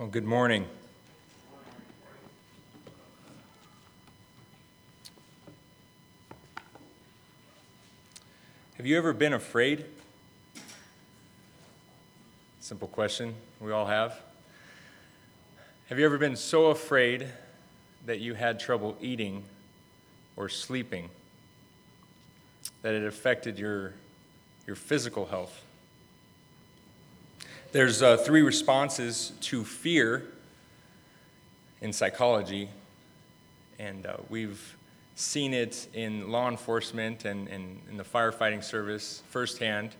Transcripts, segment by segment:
Well, good morning. Have you ever been afraid? Simple question. We all have. Have you ever been so afraid that you had trouble eating or sleeping? That it affected your, your physical health? There's uh, three responses to fear in psychology, and uh, we've seen it in law enforcement and, and in the firefighting service firsthand.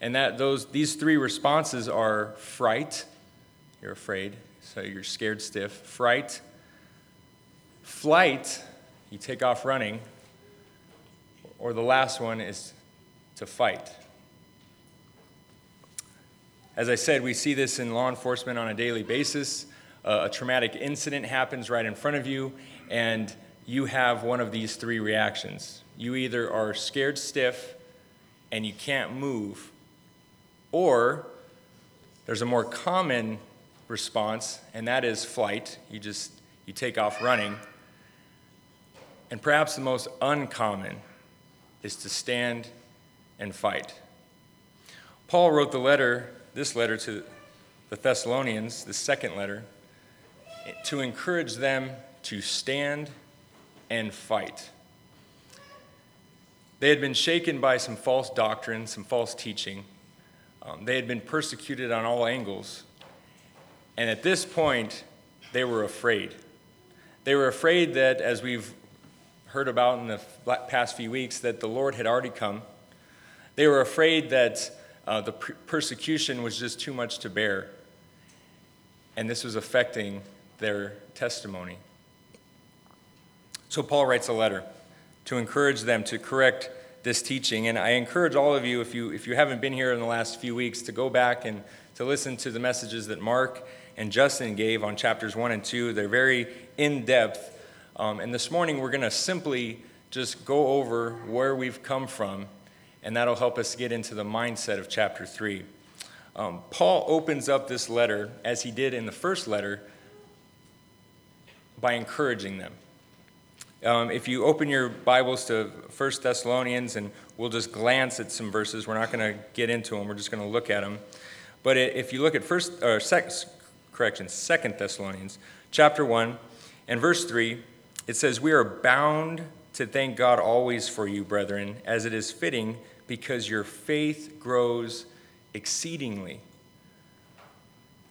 And that those these three responses are fright, you're afraid, so you're scared stiff. Fright, flight, you take off running, or the last one is to fight. As I said, we see this in law enforcement on a daily basis. Uh, a traumatic incident happens right in front of you, and you have one of these three reactions. You either are scared stiff and you can't move, or there's a more common response, and that is flight. You just you take off running. And perhaps the most uncommon is to stand and fight. Paul wrote the letter this letter to the Thessalonians, the second letter, to encourage them to stand and fight. They had been shaken by some false doctrine, some false teaching. Um, they had been persecuted on all angles. And at this point, they were afraid. They were afraid that, as we've heard about in the past few weeks, that the Lord had already come. They were afraid that uh, the persecution was just too much to bear. And this was affecting their testimony. So Paul writes a letter to encourage them to correct this teaching. And I encourage all of you, if you, if you haven't been here in the last few weeks, to go back and to listen to the messages that Mark and Justin gave on chapters 1 and 2. They're very in depth. Um, and this morning, we're going to simply just go over where we've come from and that'll help us get into the mindset of chapter 3. Um, Paul opens up this letter, as he did in the first letter, by encouraging them. Um, if you open your Bibles to 1 Thessalonians, and we'll just glance at some verses, we're not going to get into them, we're just going to look at them. But if you look at first, or sec, correction, Second Thessalonians, chapter 1, and verse 3, it says, We are bound to thank God always for you, brethren, as it is fitting because your faith grows exceedingly.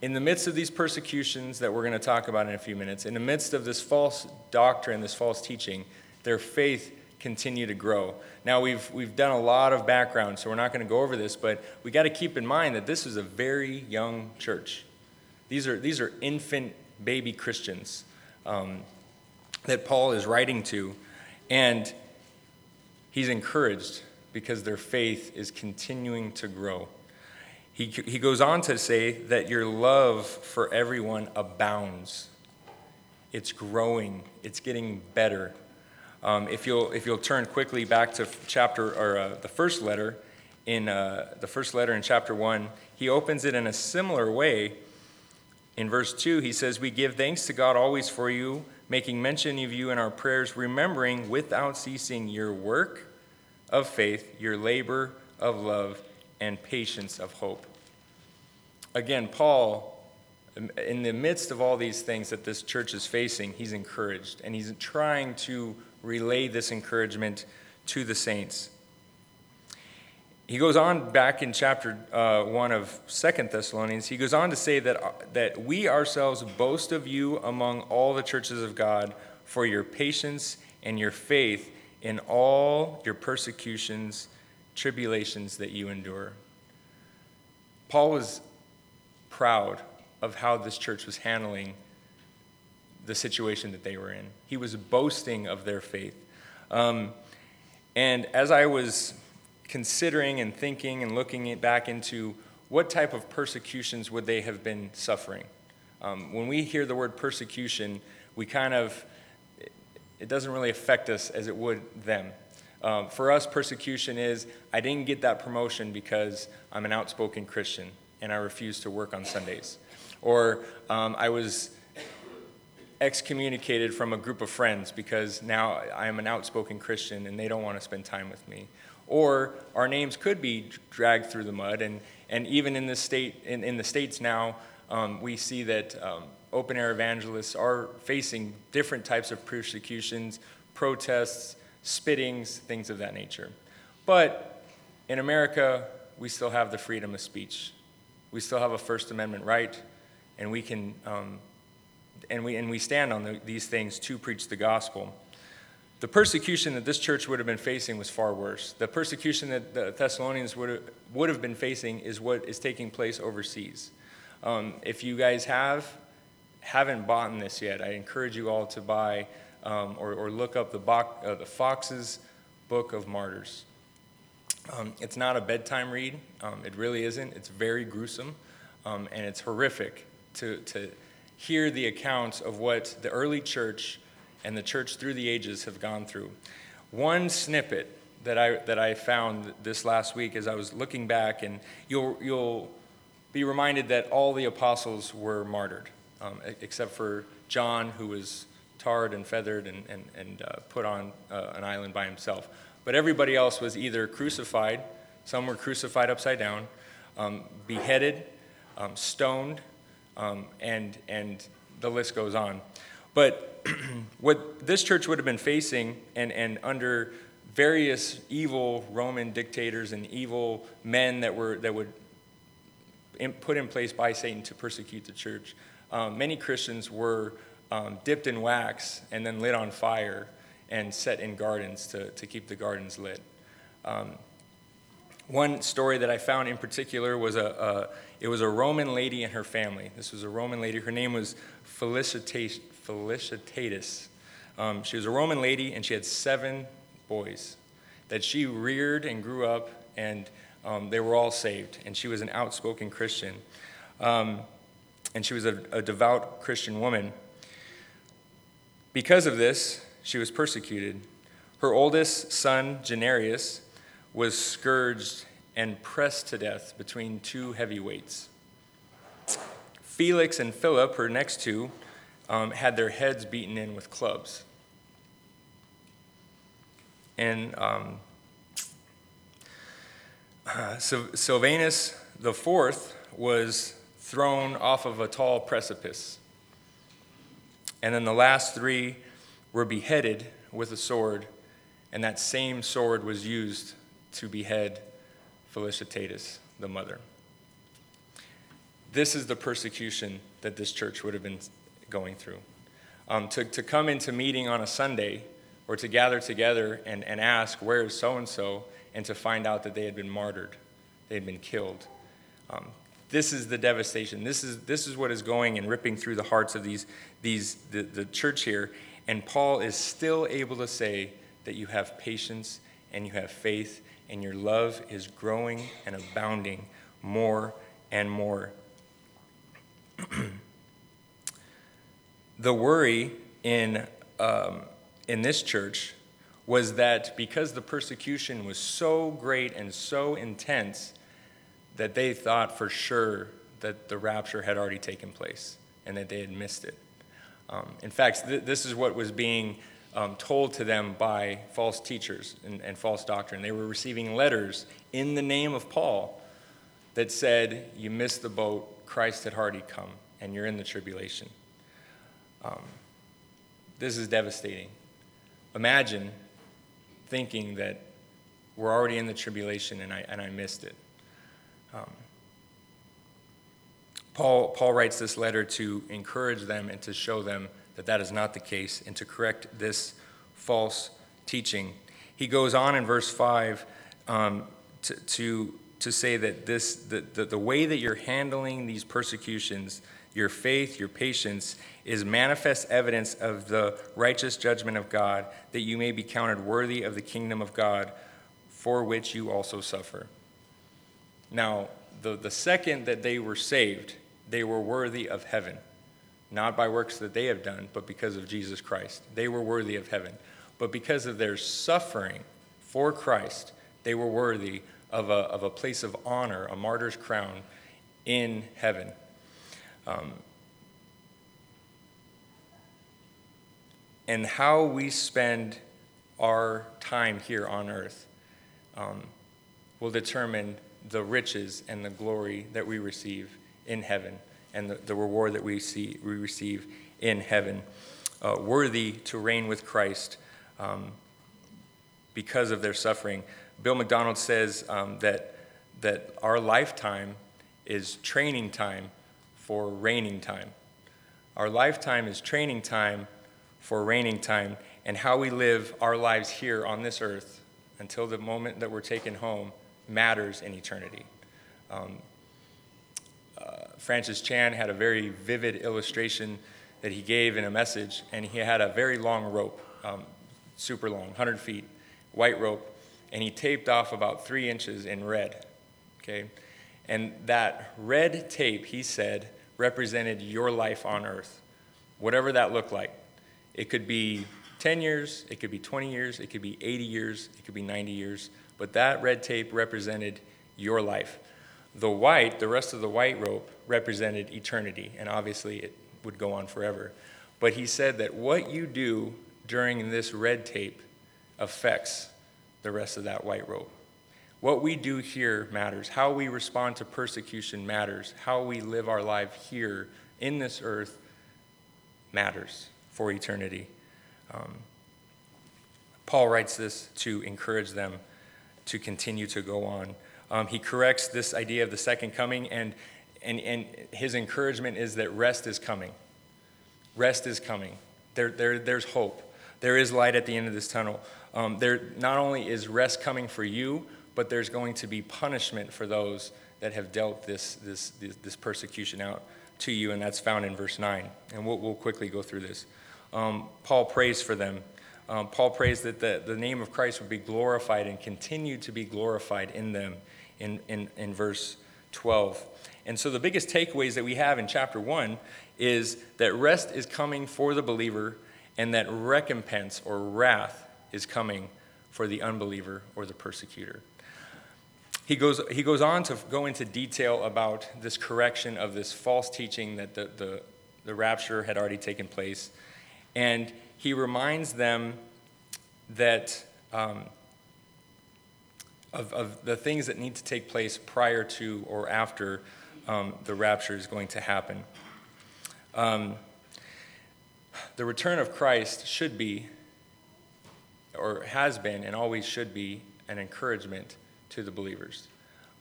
In the midst of these persecutions that we're going to talk about in a few minutes, in the midst of this false doctrine, this false teaching, their faith continue to grow. Now we've we've done a lot of background, so we're not going to go over this, but we got to keep in mind that this is a very young church. These are these are infant baby Christians um, that Paul is writing to, and he's encouraged because their faith is continuing to grow. He, he goes on to say that your love for everyone abounds. It's growing, it's getting better. Um, if, you'll, if you'll turn quickly back to chapter or uh, the first letter, in uh, the first letter in chapter 1, he opens it in a similar way. In verse 2, he says, We give thanks to God always for you, making mention of you in our prayers, remembering without ceasing your work of faith, your labor of love, and patience of hope. Again, Paul, in the midst of all these things that this church is facing, he's encouraged, and he's trying to relay this encouragement to the saints. He goes on back in chapter uh, 1 of Second Thessalonians, he goes on to say that, that we ourselves boast of you among all the churches of God for your patience and your faith in all your persecutions, tribulations that you endure. Paul was proud of how this church was handling the situation that they were in. He was boasting of their faith. Um, and as I was considering and thinking and looking back into what type of persecutions would they have been suffering, um, when we hear the word persecution, we kind of it doesn't really affect us as it would them. Um, for us, persecution is I didn't get that promotion because I'm an outspoken Christian. and I refuse to work on Sundays. Or um, I was excommunicated from a group of friends because now I am an outspoken Christian and they don't want to spend time with me. Or our names could be dragged through the mud, and, and even in the state in, in the states now, um, we see that um, open air evangelists are facing different types of persecutions, protests, spittings, things of that nature. But in America, we still have the freedom of speech. We still have a First Amendment right, and we can um, and we, and we stand on the, these things to preach the gospel. The persecution that this church would have been facing was far worse. The persecution that the Thessalonians would have, would have been facing is what is taking place overseas. Um, if you guys have haven't bought this yet, I encourage you all to buy um, or, or, look up the, uh, the Fox's Book of Martyrs. Um, it's not a bedtime read. Um, it really isn't. It's very gruesome, um, and it's horrific to, to hear the accounts of what the early church and the church through the ages have gone through. One snippet that I, that I found this last week as I was looking back, and you'll, you'll be reminded that all the apostles were martyred, um, except for John, who was tarred and feathered and, and, and uh, put on uh, an island by himself. But everybody else was either crucified, some were crucified upside down, um, beheaded, um, stoned, um, and, and the list goes on. But what this church would have been facing, and, and under various evil Roman dictators and evil men that, were, that would in, put in place by Satan to persecute the church, um, many Christians were um, dipped in wax and then lit on fire and set in gardens to, to keep the gardens lit. Um, one story that I found in particular was a, a, it was a Roman lady and her family. This was a Roman lady. Her name was Felicitatus. Felicitatus. Um, she was a Roman lady and she had seven boys that she reared and grew up, and um, they were all saved. And she was an outspoken Christian. Um, and she was a, a devout Christian woman. Because of this, she was persecuted. Her oldest son, Janarius, was scourged and pressed to death between two heavy weights. Felix and Philip, her next two, um, had their heads beaten in with clubs. And um, uh, Sylvanus the fourth was thrown off of a tall precipice. And then the last three were beheaded with a sword, and that same sword was used to behead Felicitatus, the mother. This is the persecution that this church would have been going through. Um, to, to come into meeting on a Sunday or to gather together and, and ask, Where is so and so? and to find out that they had been martyred, they had been killed. Um, this is the devastation. This is, this is what is going and ripping through the hearts of these, these, the, the church here. And Paul is still able to say that you have patience and you have faith and your love is growing and abounding more and more. the worry in, um, in this church was that because the persecution was so great and so intense, that they thought for sure that the rapture had already taken place and that they had missed it. Um, in fact, th- this is what was being um, told to them by false teachers and, and false doctrine. They were receiving letters in the name of Paul that said, You missed the boat, Christ had already come, and you're in the tribulation. Um, this is devastating. Imagine thinking that we're already in the tribulation and I, and I missed it. Um, Paul, Paul writes this letter to encourage them and to show them that that is not the case and to correct this false teaching. He goes on in verse 5 um, to, to, to, say that this, the, the, the way that you're handling these persecutions, your faith, your patience, is manifest evidence of the righteous judgment of God, that you may be counted worthy of the kingdom of God, for which you also suffer. Now, the, the second that they were saved, they were worthy of heaven not by works that they have done, but because of Jesus Christ. They were worthy of heaven. But because of their suffering for Christ, they were worthy of a, of a place of honor, a martyr's crown in heaven. Um, and how we spend our time here on earth um, will determine the riches and the glory that we receive in heaven and the, the reward that we, see, we receive in heaven. Uh, worthy to reign with Christ um, because of their suffering. Bill MacDonald says um, that, that our lifetime is training time for reigning time. Our lifetime is training time for reigning time, and how we live our lives here on this earth until the moment that we're taken home matters in eternity. Um, uh, Francis Chan had a very vivid illustration that he gave in a message, and he had a very long rope, um, super long, 100 feet, white rope, and he taped off about three inches in red. Okay? And that red tape, he said, represented your life on earth, whatever that looked like. It could be 10 years, it could be 20 years, it could be 80 years, it could be 90 years, but that red tape represented your life. The white, the rest of the white rope, represented eternity, and obviously it would go on forever. But he said that what you do during this red tape affects the rest of that white rope. What we do here matters. How we respond to persecution matters. How we live our life here in this earth matters for eternity. Um, Paul writes this to encourage them to continue to go on. Um, he corrects this idea of the second coming, and, and, and his encouragement is that rest is coming. Rest is coming. There, there, there's hope. There is light at the end of this tunnel. Um, there not only is rest coming for you, but there's going to be punishment for those that have dealt this, this, this, this persecution out to you, and that's found in verse 9. And we'll, we'll quickly go through this. Um, Paul prays for them. Um, Paul prays that the, the name of Christ would be glorified and continue to be glorified in them in, in, in verse 12. And so the biggest takeaways that we have in chapter 1 is that rest is coming for the believer and that recompense or wrath is coming for the unbeliever or the persecutor. He goes, he goes on to go into detail about this correction of this false teaching that the, the, the rapture had already taken place. And he reminds them that um, of, of the things that need to take place prior to or after um, the rapture is going to happen. Um, the return of Christ should be, or has been, and always should be, an encouragement to the believers.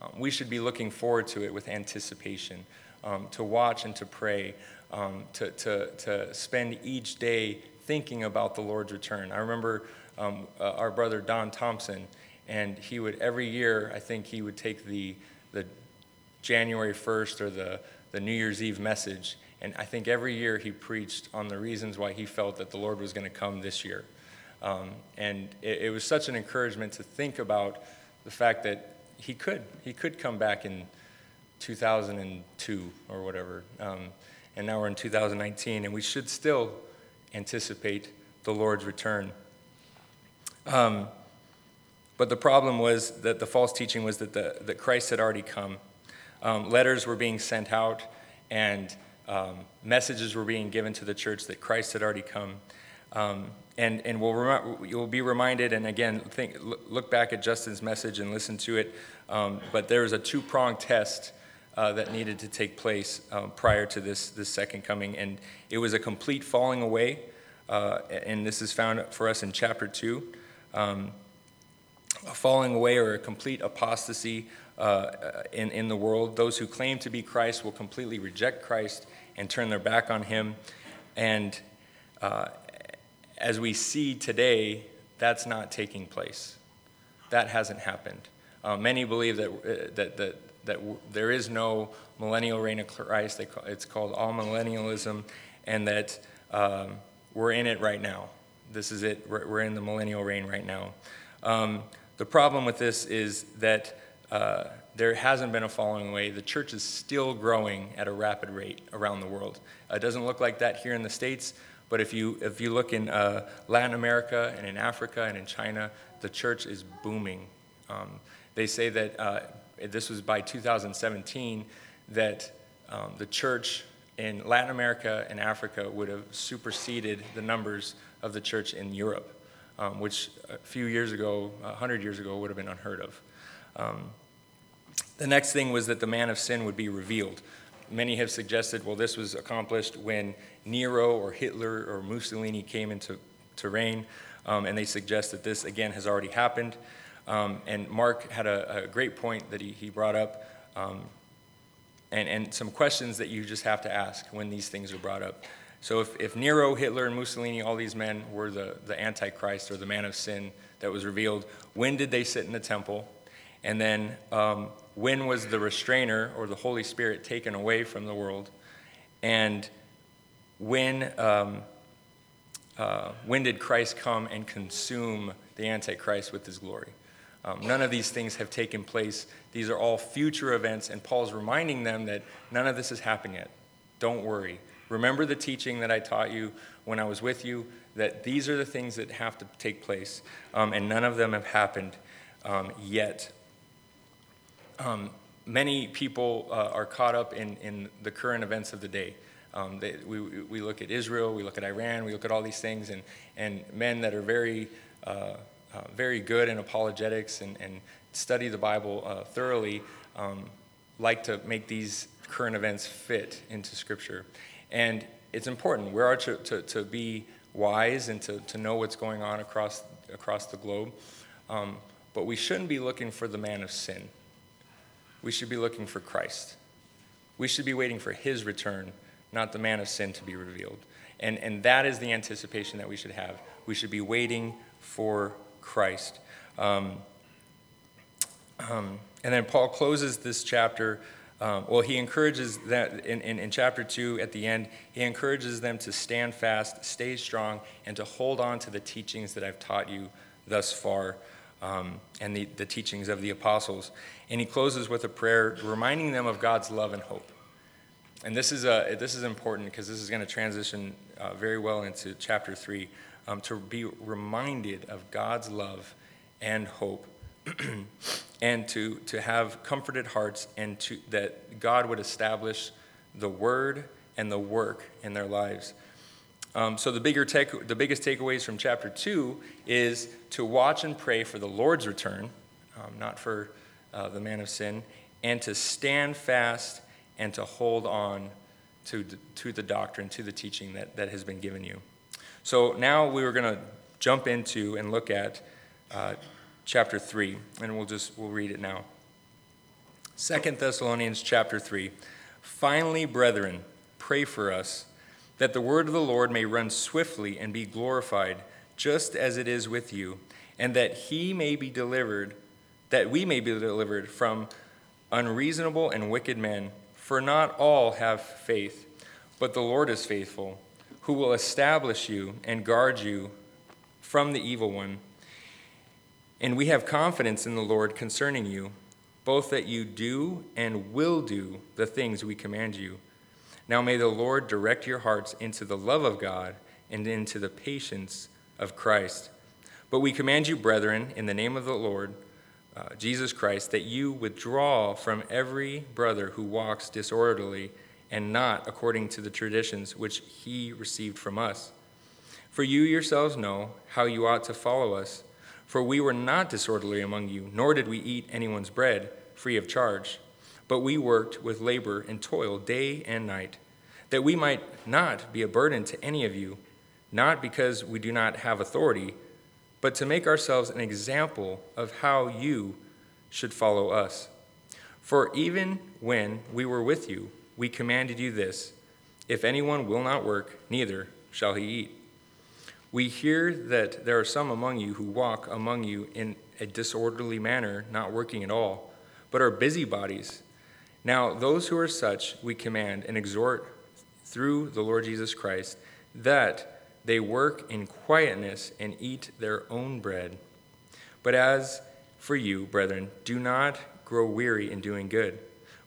Um, we should be looking forward to it with anticipation, um, to watch and to pray, um, to, to, to spend each day thinking about the Lord's return. I remember um, uh, our brother Don Thompson, and he would, every year, I think he would take the, the January 1st or the, the New Year's Eve message, and I think every year he preached on the reasons why he felt that the Lord was going to come this year. Um, and it, it was such an encouragement to think about the fact that he could. He could come back in 2002 or whatever. Um, and now we're in 2019, and we should still anticipate the Lord's return. Um, but the problem was that the false teaching was that, the, that Christ had already come. Um, letters were being sent out, and um, messages were being given to the church that Christ had already come. Um, and and we'll remi- you'll be reminded, and again, think, look back at Justin's message and listen to it. Um, but there was a two pronged test uh, that needed to take place um, prior to this, this second coming, and it was a complete falling away. Uh, and this is found for us in chapter 2. Um, a falling away or a complete apostasy uh, in, in the world. Those who claim to be Christ will completely reject Christ and turn their back on him. And uh, as we see today, that's not taking place. That hasn't happened. Uh, many believe that, uh, that, that, that w- there is no millennial reign of Christ. Call, it's called amillennialism, and that um, we're in it right now. This is it. We're, we're in the millennial reign right now. Um, the problem with this is that uh, there hasn't been a falling away. The church is still growing at a rapid rate around the world. it doesn't look like that here in the States, but if you, if you look in uh, Latin America and in Africa and in China, the church is booming. Um, they say that uh, this was by 2017 that um, the church in Latin America and Africa would have superseded the numbers of the church in Europe, um, which a few years ago, 100 years ago, would have been unheard of. Um, the next thing was that the man of sin would be revealed. Many have suggested, well, this was accomplished when Nero or Hitler or Mussolini came into to reign, um, and they suggest that this, again, has already happened. Um, and Mark had a, a, great point that he, he brought up, um, and, and some questions that you just have to ask when these things are brought up. So if, if Nero, Hitler, and Mussolini, all these men were the, the Antichrist or the man of sin that was revealed, when did they sit in the temple? And then um, when was the restrainer or the Holy Spirit taken away from the world? And when, um, uh, when did Christ come and consume the Antichrist with his glory? Um, none of these things have taken place. These are all future events, and Paul's reminding them that none of this has happened yet. Don't worry. Remember the teaching that I taught you when I was with you, that these are the things that have to take place, um, and none of them have happened um, yet. Um, many people uh, are caught up in, in the current events of the day. Um, they, we, we look at Israel, we look at Iran, we look at all these things, and, and men that are very, uh, uh, very good in apologetics and, and study the Bible uh, thoroughly um, like to make these current events fit into Scripture. And it's important. We are to, to, to be wise and to, to know what's going on across, across the globe. Um, but we shouldn't be looking for the man of sin. We should be looking for Christ. We should be waiting for his return, not the man of sin to be revealed. And, and that is the anticipation that we should have. We should be waiting for Christ. Um, um, and then Paul closes this chapter um, well, he encourages that in, in, in, chapter 2 at the end, he encourages them to stand fast, stay strong, and to hold on to the teachings that I've taught you thus far um, and the, the teachings of the apostles. And he closes with a prayer reminding them of God's love and hope. And this is, a, this is important because this is going to transition uh, very well into chapter 3 um, to be reminded of God's love and hope and to, to have comforted hearts and to, that God would establish the word and the work in their lives. Um, so the bigger take, the biggest takeaways from chapter two is to watch and pray for the Lord's return, um, not for uh, the man of sin, and to stand fast and to hold on to, to the doctrine, to the teaching that, that has been given you. So now we are going to jump into and look at uh, chapter 3, and we'll just we'll read it now. Second Thessalonians chapter 3. Finally, brethren, pray for us that the word of the Lord may run swiftly and be glorified, just as it is with you, and that he may be delivered, that we may be delivered from unreasonable and wicked men. For not all have faith, but the Lord is faithful, who will establish you and guard you from the evil one. And we have confidence in the Lord concerning you, both that you do and will do the things we command you. Now may the Lord direct your hearts into the love of God and into the patience of Christ. But we command you, brethren, in the name of the Lord uh, Jesus Christ, that you withdraw from every brother who walks disorderly and not according to the traditions which he received from us. For you yourselves know how you ought to follow us for we were not disorderly among you, nor did we eat anyone's bread free of charge, but we worked with labor and toil day and night, that we might not be a burden to any of you, not because we do not have authority, but to make ourselves an example of how you should follow us. For even when we were with you, we commanded you this if anyone will not work, neither shall he eat. We hear that there are some among you who walk among you in a disorderly manner, not working at all, but are busybodies. Now, those who are such we command and exhort through the Lord Jesus Christ that they work in quietness and eat their own bread. But as for you, brethren, do not grow weary in doing good.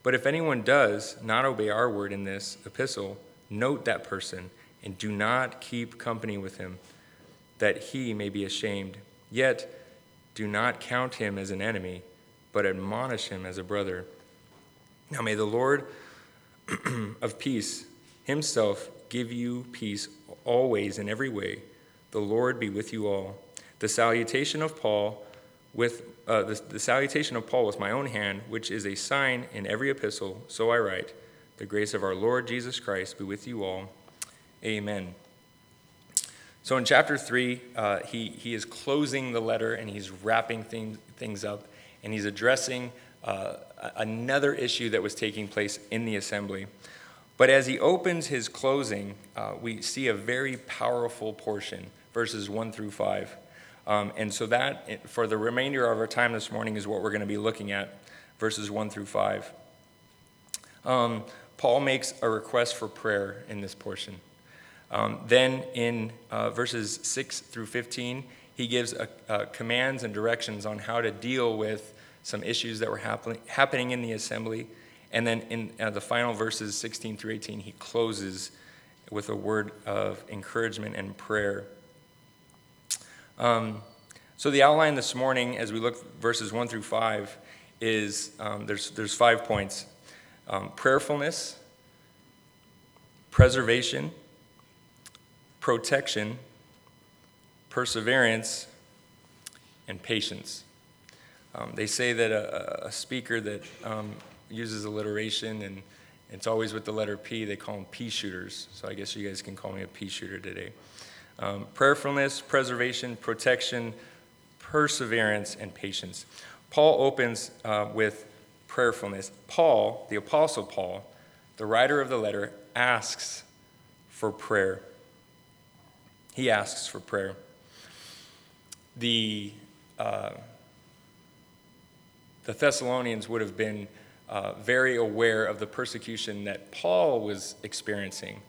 But if anyone does not obey our word in this epistle, note that person and do not keep company with him that he may be ashamed. Yet do not count him as an enemy, but admonish him as a brother. Now may the Lord of peace himself give you peace always in every way. The Lord be with you all. The salutation of Paul with uh, the, the salutation of Paul with my own hand, which is a sign in every epistle, so I write. The grace of our Lord Jesus Christ be with you all. Amen. So in chapter 3, uh, he, he is closing the letter and he's wrapping things, things up and he's addressing uh, another issue that was taking place in the assembly. But as he opens his closing, uh, we see a very powerful portion, verses 1 through 5. Um, and so, that, for the remainder of our time this morning, is what we're going to be looking at, verses 1 through 5. Um, Paul makes a request for prayer in this portion. Um, then in uh, verses 6 through 15, he gives a, a commands and directions on how to deal with some issues that were happen- happening in the assembly. And then in uh, the final verses 16 through 18, he closes with a word of encouragement and prayer. Um, so the outline this morning, as we look verses 1 through 5, is um, there's, there's five points um, prayerfulness, preservation, protection, perseverance, and patience. Um, they say that a, a speaker that um, uses alliteration and it's always with the letter P, they call them P shooters. So I guess you guys can call me a P shooter today. Um, prayerfulness, preservation, protection, perseverance, and patience. Paul opens uh, with prayerfulness. Paul, the Apostle Paul, the writer of the letter, asks for prayer he asks for prayer. The, uh, the Thessalonians would have been uh, very aware of the persecution that Paul was experiencing.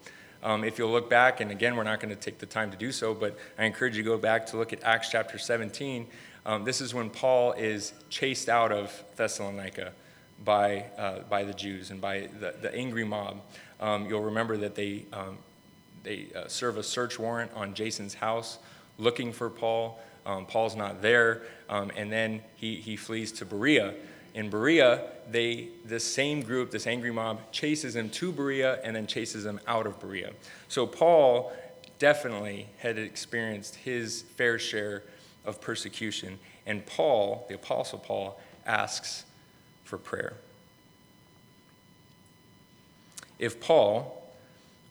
Um, if you'll look back, and again, we're not going to take the time to do so, but I encourage you to go back to look at Acts chapter 17. Um, this is when Paul is chased out of Thessalonica by, uh, by the Jews and by the, the angry mob. Um, you'll remember that they um, they uh, serve a search warrant on Jason's house looking for Paul. Um, Paul's not there, um, and then he, he flees to Berea. In Berea, they this same group, this angry mob, chases him to Berea and then chases him out of Berea. So Paul definitely had experienced his fair share of persecution, and Paul, the apostle Paul, asks for prayer. If Paul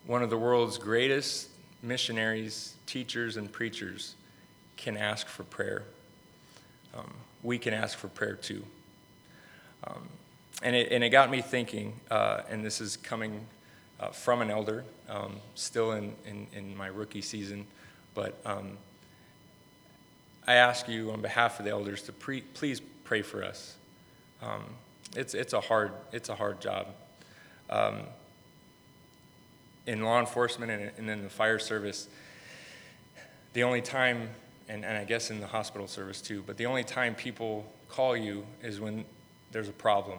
one of the world's greatest missionaries, teachers, and preachers can ask for prayer. Um, we can ask for prayer too. Um, and, it, and it got me thinking, uh, and this is coming uh, from an elder, um, still in, in, in, my rookie season, but um, I ask you on behalf of the elders to pre- please pray for us. Um, it's, it's, a hard, it's a hard job. Um, in law enforcement and, and in the fire service, the only time, and, and I guess in the hospital service too, but the only time people call you is when there's a problem.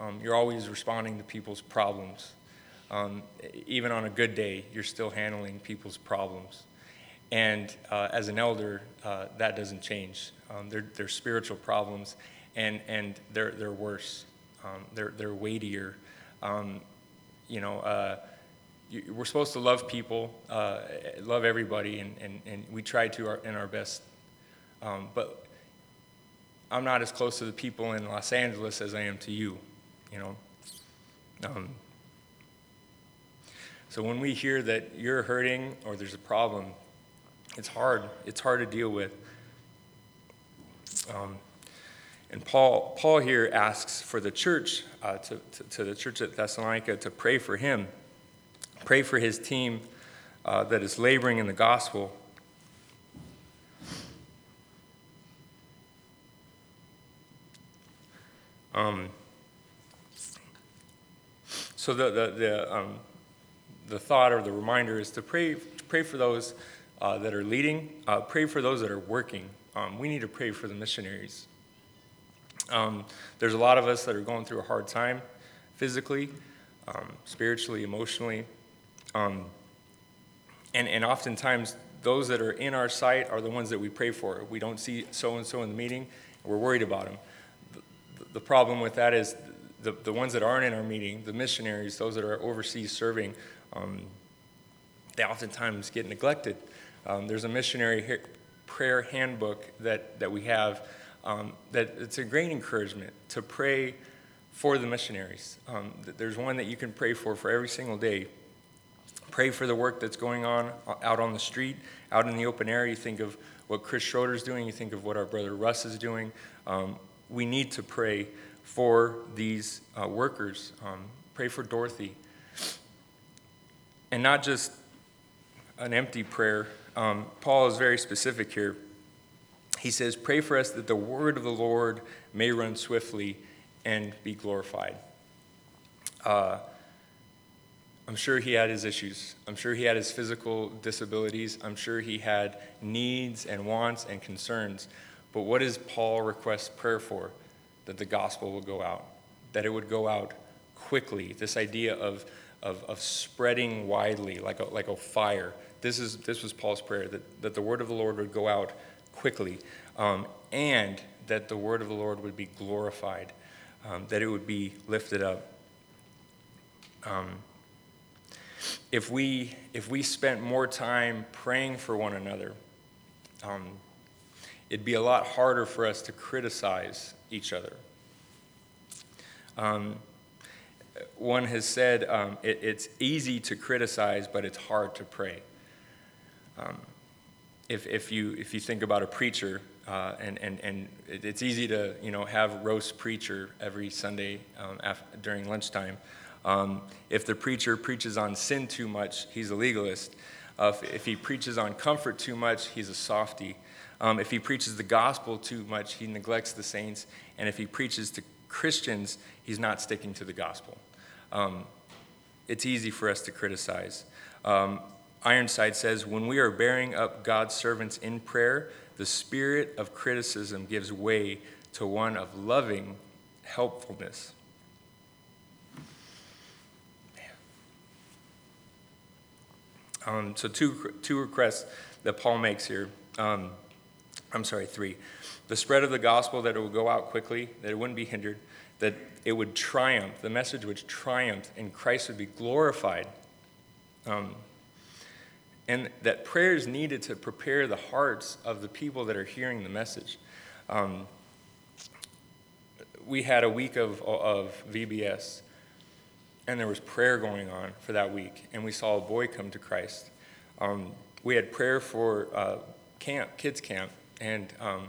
Um, you're always responding to people's problems. Um, even on a good day, you're still handling people's problems. And uh, as an elder, uh, that doesn't change. Um, they're, they're spiritual problems, and, and they're, they're worse. Um, they're, they're weightier. Um, you know, uh, you, we're supposed to love people, uh, love everybody, and, and, and we try to our, in our best. Um, but I'm not as close to the people in Los Angeles as I am to you, you know. Um, so when we hear that you're hurting or there's a problem, it's hard. It's hard to deal with. Um, and Paul, Paul here asks for the church, uh, to, to, to the church at Thessalonica, to pray for him. Pray for his team uh, that is laboring in the gospel. Um, so the, the, the, um, the thought or the reminder is to pray, to pray for those uh, that are leading, uh, pray for those that are working. Um, we need to pray for the missionaries. Um, there's a lot of us that are going through a hard time physically, um, spiritually, emotionally. Um, and, and oftentimes, those that are in our sight are the ones that we pray for. We don't see so and so in the meeting, we're worried about them. The, problem with that is the, the ones that aren't in our meeting, the missionaries, those that are overseas serving, um, they oftentimes get neglected. Um, there's a missionary prayer handbook that, that we have um, that it's a great encouragement to pray for the missionaries. Um, there's one that you can pray for for every single day. Pray for the work that's going on uh, out on the street, out in the open air. You think of what Chris Schroeder's doing, you think of what our brother Russ is doing. Um, we need to pray for these uh, workers. Um, pray for Dorothy. And not just an empty prayer. Um, Paul is very specific here. He says, Pray for us that the word of the Lord may run swiftly and be glorified. Uh, I'm sure he had his issues. I'm sure he had his physical disabilities. I'm sure he had needs and wants and concerns. But what does Paul request prayer for? That the gospel will go out, that it would go out quickly. This idea of, of, of spreading widely like a, like a fire. This, is, this was Paul's prayer that, that the word of the Lord would go out quickly um, and that the word of the Lord would be glorified, um, that it would be lifted up. Um, if we if we spent more time praying for one another, um, it'd be a lot harder for us to criticize each other. Um, one has said um, it, it's easy to criticize, but it's hard to pray. Um, if, if, you, if you think about a preacher, uh, and, and, and it's easy to you know, have roast preacher every Sunday um, after, during lunchtime. Um, if the preacher preaches on sin too much, he's a legalist. Uh, if, if, he preaches on comfort too much, he's a softy. Um, if he preaches the gospel too much, he neglects the saints. And if he preaches to Christians, he's not sticking to the gospel. Um, it's easy for us to criticize. Um, Ironside says, When we are bearing up God's servants in prayer, the spirit of criticism gives way to one of loving helpfulness. Um, so, two, two requests that Paul makes here. Um, I'm sorry, three. The spread of the gospel, that it would go out quickly, that it wouldn't be hindered, that it would triumph, the message would triumph, and Christ would be glorified. Um, and that prayer is needed to prepare the hearts of the people that are hearing the message. Um, we had a week of, of VBS and there was prayer going on for that week, and we saw a boy come to Christ. Um, we had prayer for uh, camp, kids camp, and um,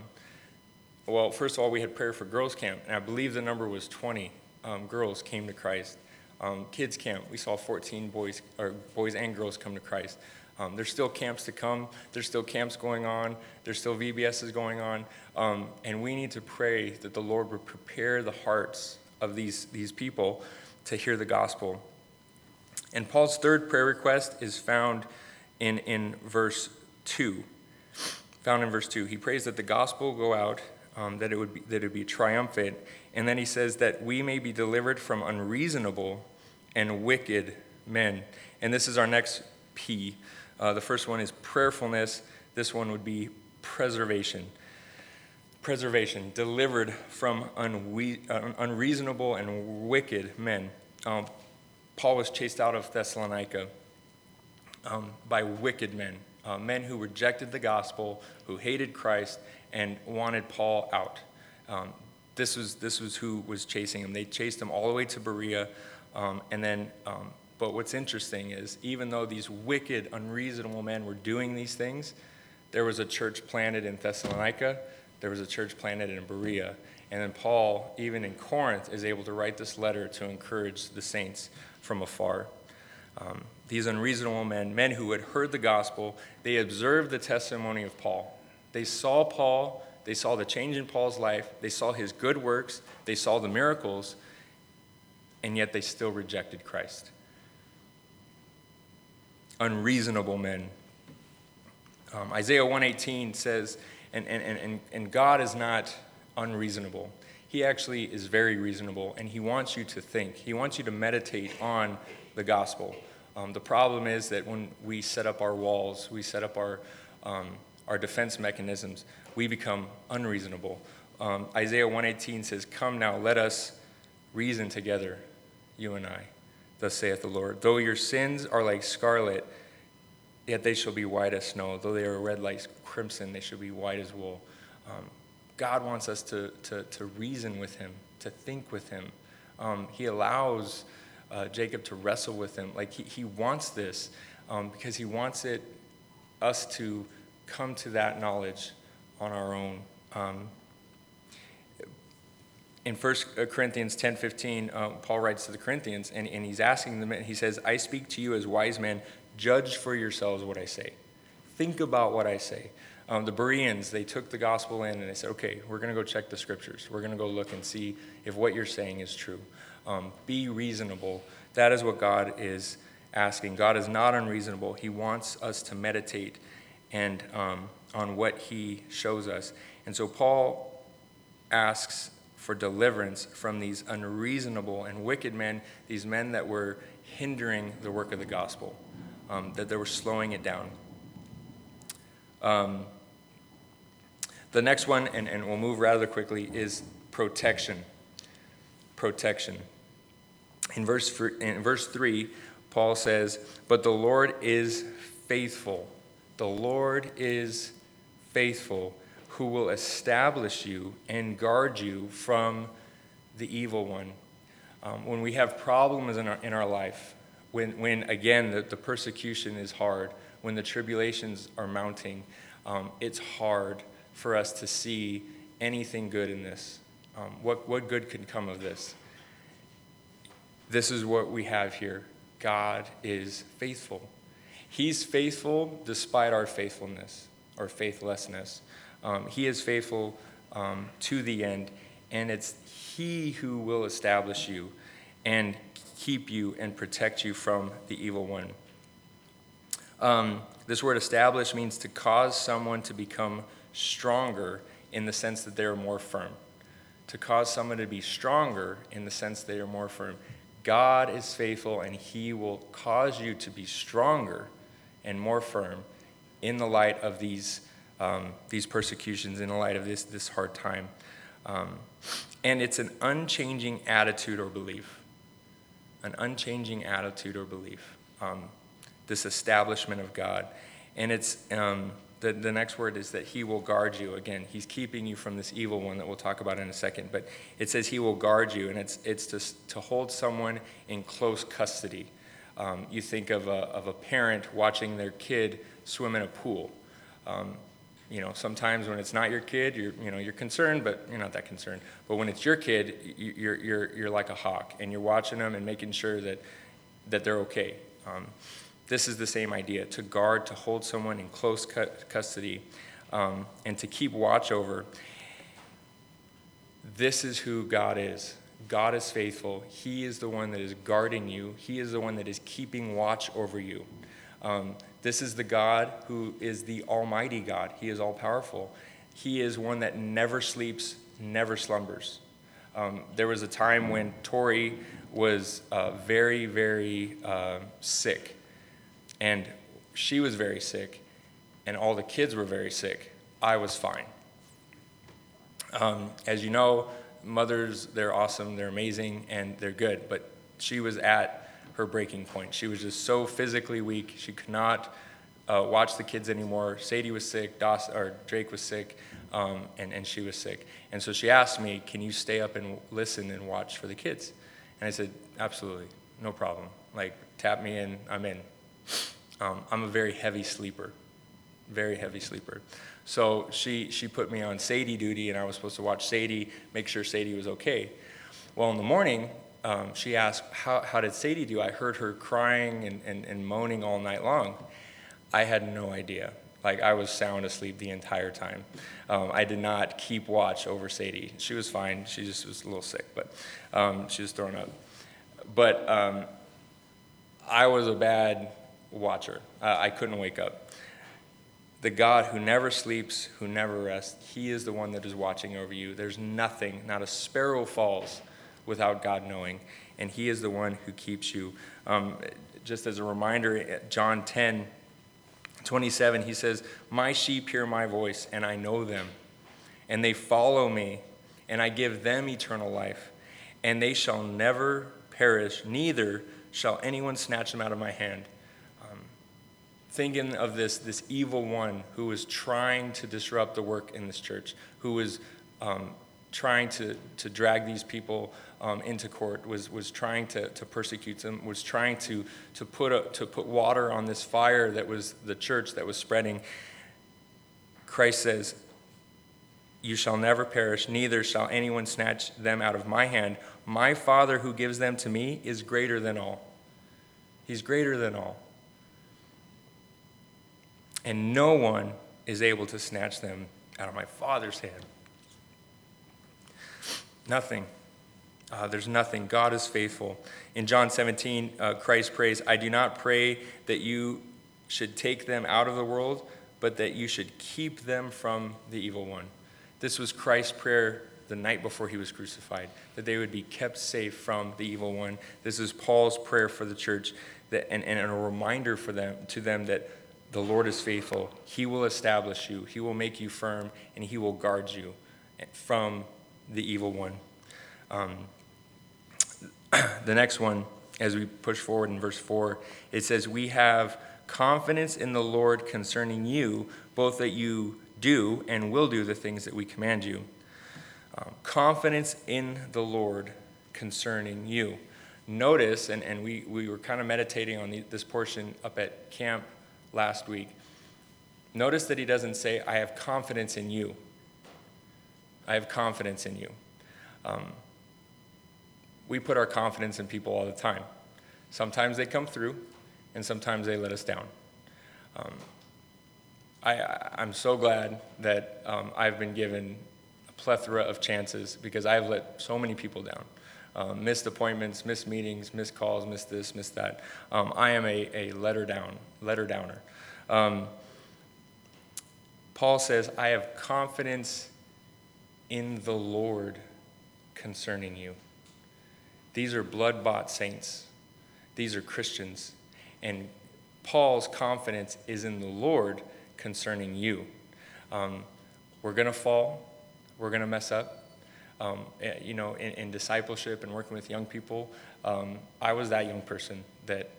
well, first of all, we had prayer for girls camp, and I believe the number was 20 um, girls came to Christ. Um, kids camp, we saw 14 boys, or boys and girls come to Christ. Um, there's still camps to come. There's still camps going on. There's still VBSs going on. Um, and we need to pray that the Lord would prepare the hearts of these, these people to hear the gospel. And Paul's third prayer request is found in, in verse 2. Found in verse 2. He prays that the gospel go out, um, that, it would be, that it be triumphant. And then he says that we may be delivered from unreasonable and wicked men. And this is our next P. Uh, the first one is prayerfulness. This one would be preservation preservation, delivered from unwe- uh, unreasonable and wicked men. Um, Paul was chased out of Thessalonica um, by wicked men, uh, men who rejected the gospel, who hated Christ, and wanted Paul out. Um, this, was, this was who was chasing him. They chased him all the way to Berea. Um, and then, um, but what's interesting is even though these wicked, unreasonable men were doing these things, there was a church planted in Thessalonica there was a church planted in Berea. And then Paul, even in Corinth, is able to write this letter to encourage the saints from afar. Um, these unreasonable men, men who had heard the gospel, they observed the testimony of Paul. They saw Paul, they saw the change in Paul's life, they saw his good works, they saw the miracles, and yet they still rejected Christ. Unreasonable men. Um, Isaiah 118 says, and, and, and, and God is not unreasonable. He actually is very reasonable, and He wants you to think. He wants you to meditate on the gospel. Um, the problem is that when we set up our walls, we set up our, um, our defense mechanisms, we become unreasonable. Um, Isaiah 118 says, Come now, let us reason together, you and I, thus saith the Lord. Though your sins are like scarlet, yet they shall be white as snow. Though they are red like crimson, they shall be white as wool. Um, God wants us to, to, to reason with him, to think with him. Um, he allows uh, Jacob to wrestle with him. Like he, he wants this um, because he wants it us to come to that knowledge on our own. Um, in 1 Corinthians 10 15, uh, Paul writes to the Corinthians, and, and he's asking them, and he says, I speak to you as wise men, judge for yourselves what I say. Think about what I say. Um, the Bereans, they took the gospel in and they said, okay, we're going to go check the scriptures. We're going to go look and see if what you're saying is true. Um, be reasonable. That is what God is asking. God is not unreasonable. He wants us to meditate and um, on what He shows us. And so Paul asks for deliverance from these unreasonable and wicked men, these men that were hindering the work of the gospel, um, that they were slowing it down. Um, the next one, and, and we'll move rather quickly, is protection. Protection. In verse, in verse 3, Paul says, But the Lord is faithful. The Lord is faithful, who will establish you and guard you from the evil one. Um, when we have problems in our, in our life, when, when again, the, the persecution is hard, when the tribulations are mounting, um, it's hard for us to see anything good in this. Um, what, what good can come of this? This is what we have here God is faithful. He's faithful despite our faithfulness or faithlessness. Um, he is faithful um, to the end, and it's He who will establish you and keep you and protect you from the evil one. Um, this word establish means to cause someone to become stronger in the sense that they are more firm. To cause someone to be stronger in the sense they are more firm. God is faithful and he will cause you to be stronger and more firm in the light of these, um, these persecutions, in the light of this, this hard time. Um, and it's an unchanging attitude or belief. An unchanging attitude or belief. Um, this establishment of God. And it's um, the, the next word is that he will guard you. Again, he's keeping you from this evil one that we'll talk about in a second. But it says he will guard you, and it's, it's to, to hold someone in close custody. Um, you think of a, of a parent watching their kid swim in a pool. Um, you know, sometimes when it's not your kid, you're, you know, you're concerned, but you're not that concerned. But when it's your kid, you're, you're, you're like a hawk, and you're watching them and making sure that, that they're okay. Um, this is the same idea to guard, to hold someone in close custody, um, and to keep watch over. This is who God is. God is faithful. He is the one that is guarding you, He is the one that is keeping watch over you. Um, this is the God who is the Almighty God. He is all powerful. He is one that never sleeps, never slumbers. Um, there was a time when Tori was uh, very, very uh, sick and she was very sick, and all the kids were very sick. I was fine. Um, as you know, mothers, they're awesome, they're amazing, and they're good, but she was at her breaking point. She was just so physically weak. She could not uh, watch the kids anymore. Sadie was sick, Dawson, or Drake was sick, um, and, and she was sick. And so she asked me, Can you stay up and listen and watch for the kids? And I said, Absolutely, no problem. Like, tap me in, I'm in. Um, I'm a very heavy sleeper, very heavy sleeper. So she, she put me on Sadie duty, and I was supposed to watch Sadie, make sure Sadie was okay. Well, in the morning, um, she asked, how, how did Sadie do? I heard her crying and, and, and moaning all night long. I had no idea. Like, I was sound asleep the entire time. Um, I did not keep watch over Sadie. She was fine. She just was a little sick, but um, she was throwing up. But um, I was a bad watcher. Uh, I couldn't wake up. The God who never sleeps, who never rests, He is the one that is watching over you. There's nothing, not a sparrow falls without God knowing, and He is the one who keeps you. Um, just as a reminder, John 10 27, He says, My sheep hear my voice, and I know them, and they follow me, and I give them eternal life and they shall never perish, neither shall anyone snatch them out of my hand. Thinking of this, this evil one who was trying to disrupt the work in this church, who was um, trying to, to drag these people um, into court, was, was trying to, to persecute them, was trying to, to, put a, to put water on this fire that was the church that was spreading. Christ says, You shall never perish, neither shall anyone snatch them out of my hand. My Father who gives them to me is greater than all. He's greater than all. And no one is able to snatch them out of my Father's hand. Nothing. Uh, there's nothing. God is faithful. In John 17, uh, Christ prays, I do not pray that you should take them out of the world, but that you should keep them from the evil one. This was Christ's prayer the night before he was crucified, that they would be kept safe from the evil one. This is Paul's prayer for the church, that, and, and a reminder for them to them that the Lord is faithful. He will establish you, He will make you firm, and He will guard you from the evil one. Um, the next one, as we push forward in verse 4, it says, We have confidence in the Lord concerning you, both that you do and will do the things that we command you. Um, confidence in the Lord concerning you. Notice, and, and we, we were kind of meditating on the, this portion up at camp last week. Notice that he doesn't say, I have confidence in you. I have confidence in you. Um, we put our confidence in people all the time. Sometimes they come through, and sometimes they let us down. Um, I, am so glad that um, I've been given a plethora of chances because I've let so many people down. Um, missed appointments, missed meetings, missed calls, missed this, missed that. Um, I am a, a letter down, letter downer. Um, Paul says, I have confidence in the Lord concerning you. These are blood bought saints, these are Christians. And Paul's confidence is in the Lord concerning you. Um, we're going to fall, we're going to mess up. Um, eh, you know, in, in, discipleship and working with young people, um, I was that young person that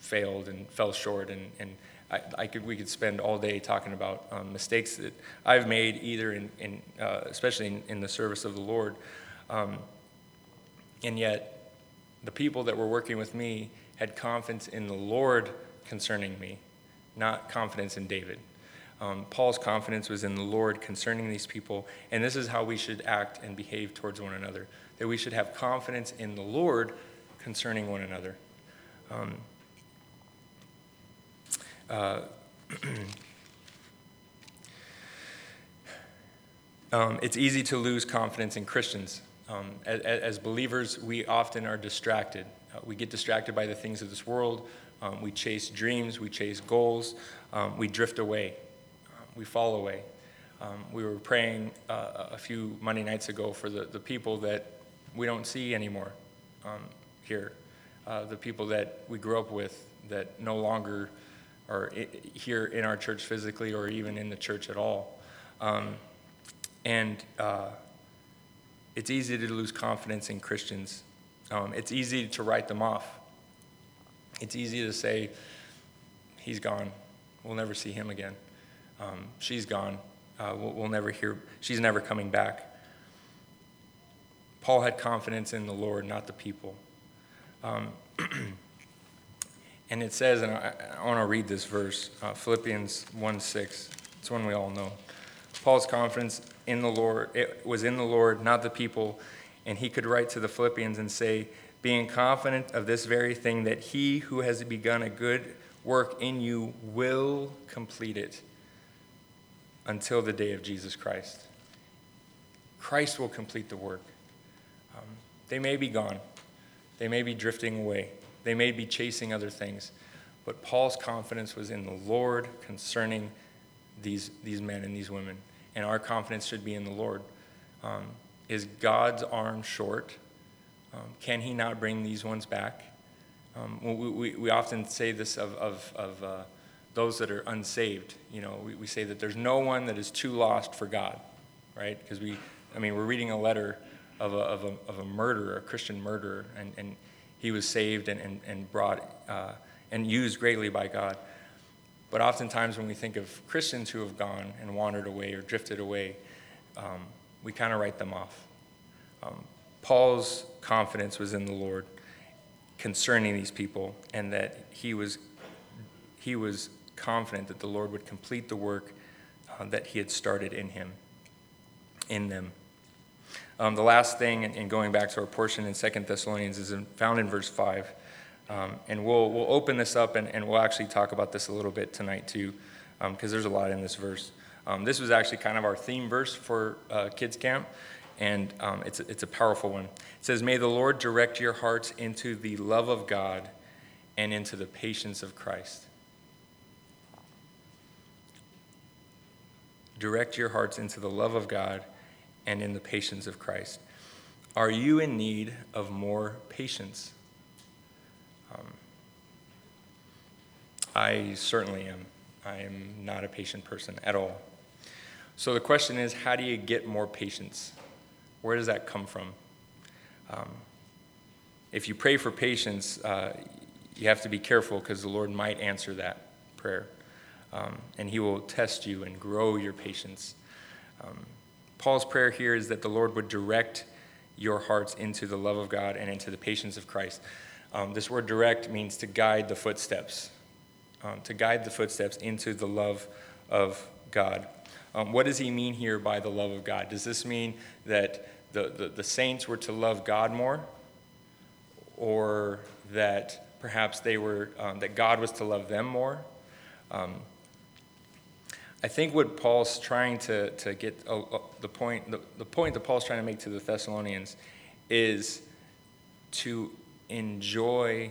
failed and fell short, and, and I, I could, we could spend all day talking about um, mistakes that I've made, either in, in uh, especially in, in, the service of the Lord. Um, and yet, the people that were working with me had confidence in the Lord concerning me, not confidence in David. Um, Paul's confidence was in the Lord concerning these people, and this is how we should act and behave towards one another. That we should have confidence in the Lord concerning one another. Um, uh, um, it's easy to lose confidence in Christians. Um, as, as, believers, we often are distracted. Uh, we get distracted by the things of this world. Um, we chase dreams, we chase goals, um, we drift away, we fall away. Um, we were praying uh, a few Monday nights ago for the, the people that we don't see anymore um, here, uh, the people that we grew up with that no longer are here in our church physically or even in the church at all. Um, and uh, it's easy to lose confidence in Christians. Um, it's easy to write them off. It's easy to say, he's gone. We'll never see him again. Um, she's gone. Uh, we'll, we'll never hear, she's never coming back. Paul had confidence in the Lord, not the people. Um, and it says, and I, I want to read this verse, uh, Philippians 1 6. It's one we all know. Paul's confidence in the Lord, it was in the Lord, not the people. And he could write to the Philippians and say, being confident of this very thing, that he who has begun a good work in you will complete it until the day of Jesus Christ. Christ will complete the work. Um, they may be gone, they may be drifting away, they may be chasing other things, but Paul's confidence was in the Lord concerning these, these men and these women and our confidence should be in the Lord. Um, is God's arm short? Um, can He not bring these ones back? Um, we, we, we, often say this of, of, of uh, those that are unsaved. You know, we, we say that there's no one that is too lost for God, right? Because we, I mean, we're reading a letter of a, of a, of a murderer, a Christian murderer, and, and he was saved and, and, and brought uh, and used greatly by God. But oftentimes, when we think of Christians who have gone and wandered away or drifted away, um, we kind of write them off. Um, Paul's confidence was in the Lord concerning these people, and that he was, he was confident that the Lord would complete the work uh, that he had started in him, in them. Um, the last thing, and going back to our portion in Second Thessalonians, is found in verse 5. Um, and we'll, we'll open this up and, and we'll actually talk about this a little bit tonight too, because um, there's a lot in this verse. Um, this was actually kind of our theme verse for uh, kids camp, and um, it's, it's a powerful one. It says, May the Lord direct your hearts into the love of God and into the patience of Christ. Direct your hearts into the love of God and in the patience of Christ. Are you in need of more patience? Um, I certainly am. I am not a patient person at all. So the question is how do you get more patience? Where does that come from? Um, if you pray for patience, uh, you have to be careful because the Lord might answer that prayer. Um, and He will test you and grow your patience. Um, Paul's prayer here is that the Lord would direct your hearts into the love of God and into the patience of Christ. Um, this word direct means to guide the footsteps, um, to guide the footsteps into the love of God. Um, what does he mean here by the love of God? Does this mean that the, the, the saints were to love God more? Or that perhaps they were, um, that God was to love them more? Um, I think what Paul's trying to, to get uh, uh, the point, the, the point that Paul's trying to make to the Thessalonians is to enjoy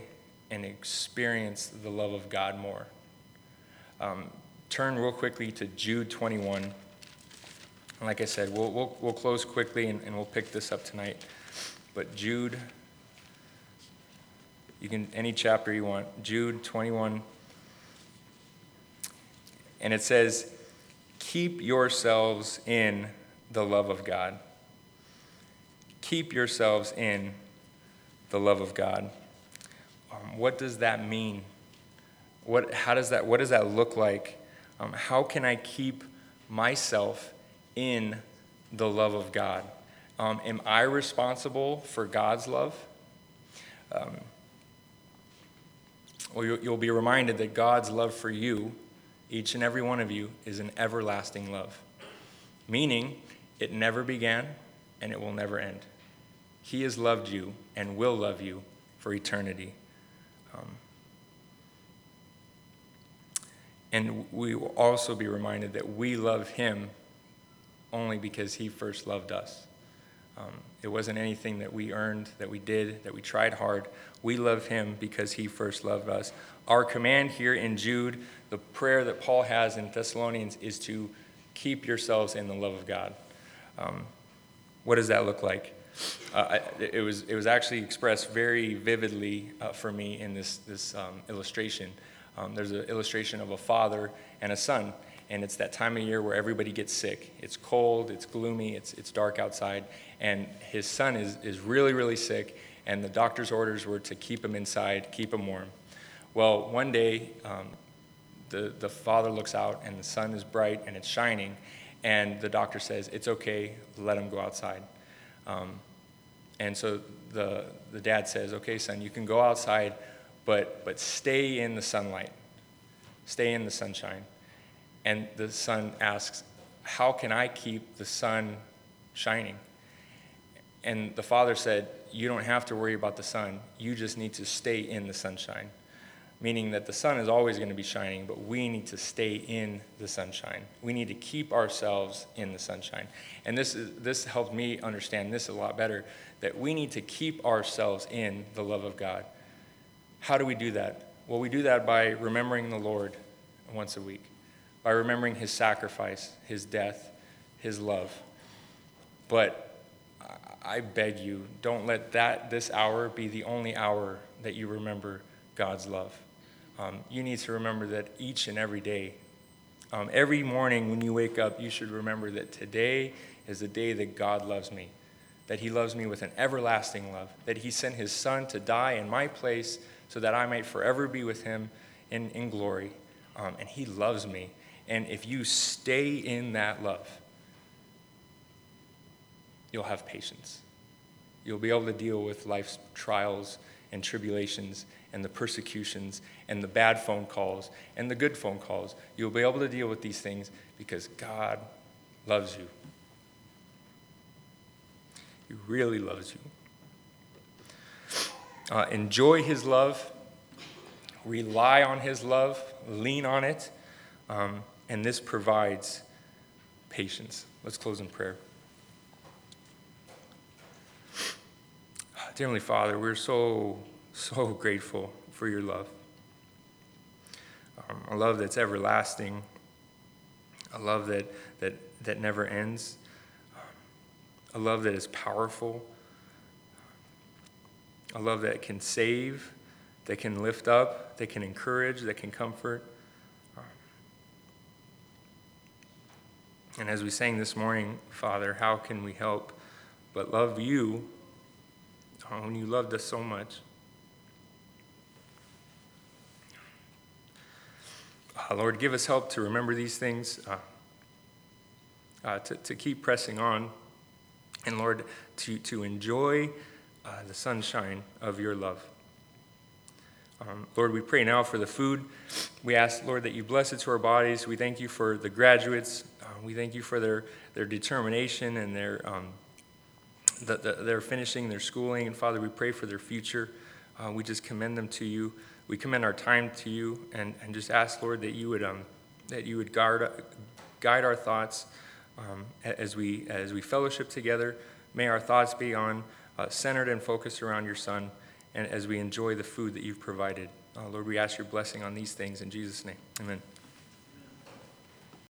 and experience the love of God more. Um, turn real quickly to Jude 21. And like I said, we'll, we'll, we'll close quickly and, and we'll pick this up tonight. But Jude, you can, any chapter you want, Jude 21. And it says, keep yourselves in the love of God. Keep yourselves in the love of God. Um, what does that mean? What, how does that, what does that look like? Um, how can I keep myself in the love of God? Um, am I responsible for God's love? Um, well, you'll be reminded that God's love for you each and every one of you is an everlasting love, meaning it never began and it will never end. He has loved you and will love you for eternity. Um, and we will also be reminded that we love Him only because He first loved us. Um, it wasn't anything that we earned, that we did, that we tried hard. We love Him because He first loved us. Our command here in Jude the prayer that Paul has in Thessalonians is to keep yourselves in the love of God. Um, what does that look like? Uh, it, was, it was actually expressed very vividly uh, for me in this, this um, illustration. Um, there's an illustration of a father and a son, and it's that time of year where everybody gets sick. It's cold, it's gloomy, it's, it's dark outside, and his son is, is really, really sick, and the doctor's orders were to keep him inside, keep him warm. Well, one day, um, the, the father looks out and the sun is bright and it's shining, and the doctor says, It's okay, let him go outside. Um, and so the, the dad says, Okay, son, you can go outside, but, but stay in the sunlight, stay in the sunshine. And the son asks, How can I keep the sun shining? And the father said, You don't have to worry about the sun, you just need to stay in the sunshine meaning that the sun is always going to be shining, but we need to stay in the sunshine. We need to keep ourselves in the sunshine. And this, is, this helped me understand this a lot better that we need to keep ourselves in the love of God. How do we do that? Well, we do that by remembering the Lord once a week, by remembering his sacrifice, his death, his love. But I beg you, don't let that this hour be the only hour that you remember God's love um, you need to remember that each and every day. Um, every morning when you wake up, you should remember that today is the day that God loves me. that he loves me with an everlasting love, that he sent his son to die in my place so that I might forever be with him in, in glory. Um, and he loves me. And if you stay in that love, you'll have patience. You'll be able to deal with life's trials and tribulations and the persecutions and the bad phone calls and the good phone calls. You'll be able to deal with these things because God loves you. He really loves you. Uh, enjoy His love, rely on His love, lean on it, um, and this provides patience. Let's close in prayer. Heavenly Father, we're so, so grateful for your love. Um, a love that's everlasting, a love that, that, that never ends, a love that is powerful, a love that can save, that can lift up, that can encourage, that can comfort. And as we sang this morning, Father, how can we help but love you when you loved us so much? Uh, Lord, give us help to remember these things, uh, uh, to, to keep pressing on, and Lord, to, to enjoy uh, the sunshine of your love. Um, Lord, we pray now for the food. We ask, Lord, that you bless it to our bodies. We thank you for the graduates. Uh, we thank you for their, their determination and their, um, the, the, their finishing their schooling. And Father, we pray for their future. Uh, we just commend them to you. We commend our time to you and, and just ask, Lord, that you would, um, that you would guard, guide our thoughts um, as, we, as we fellowship together. May our thoughts be on uh, centered and focused around your Son and as we enjoy the food that you've provided. Uh, Lord, we ask your blessing on these things in Jesus' name. Amen.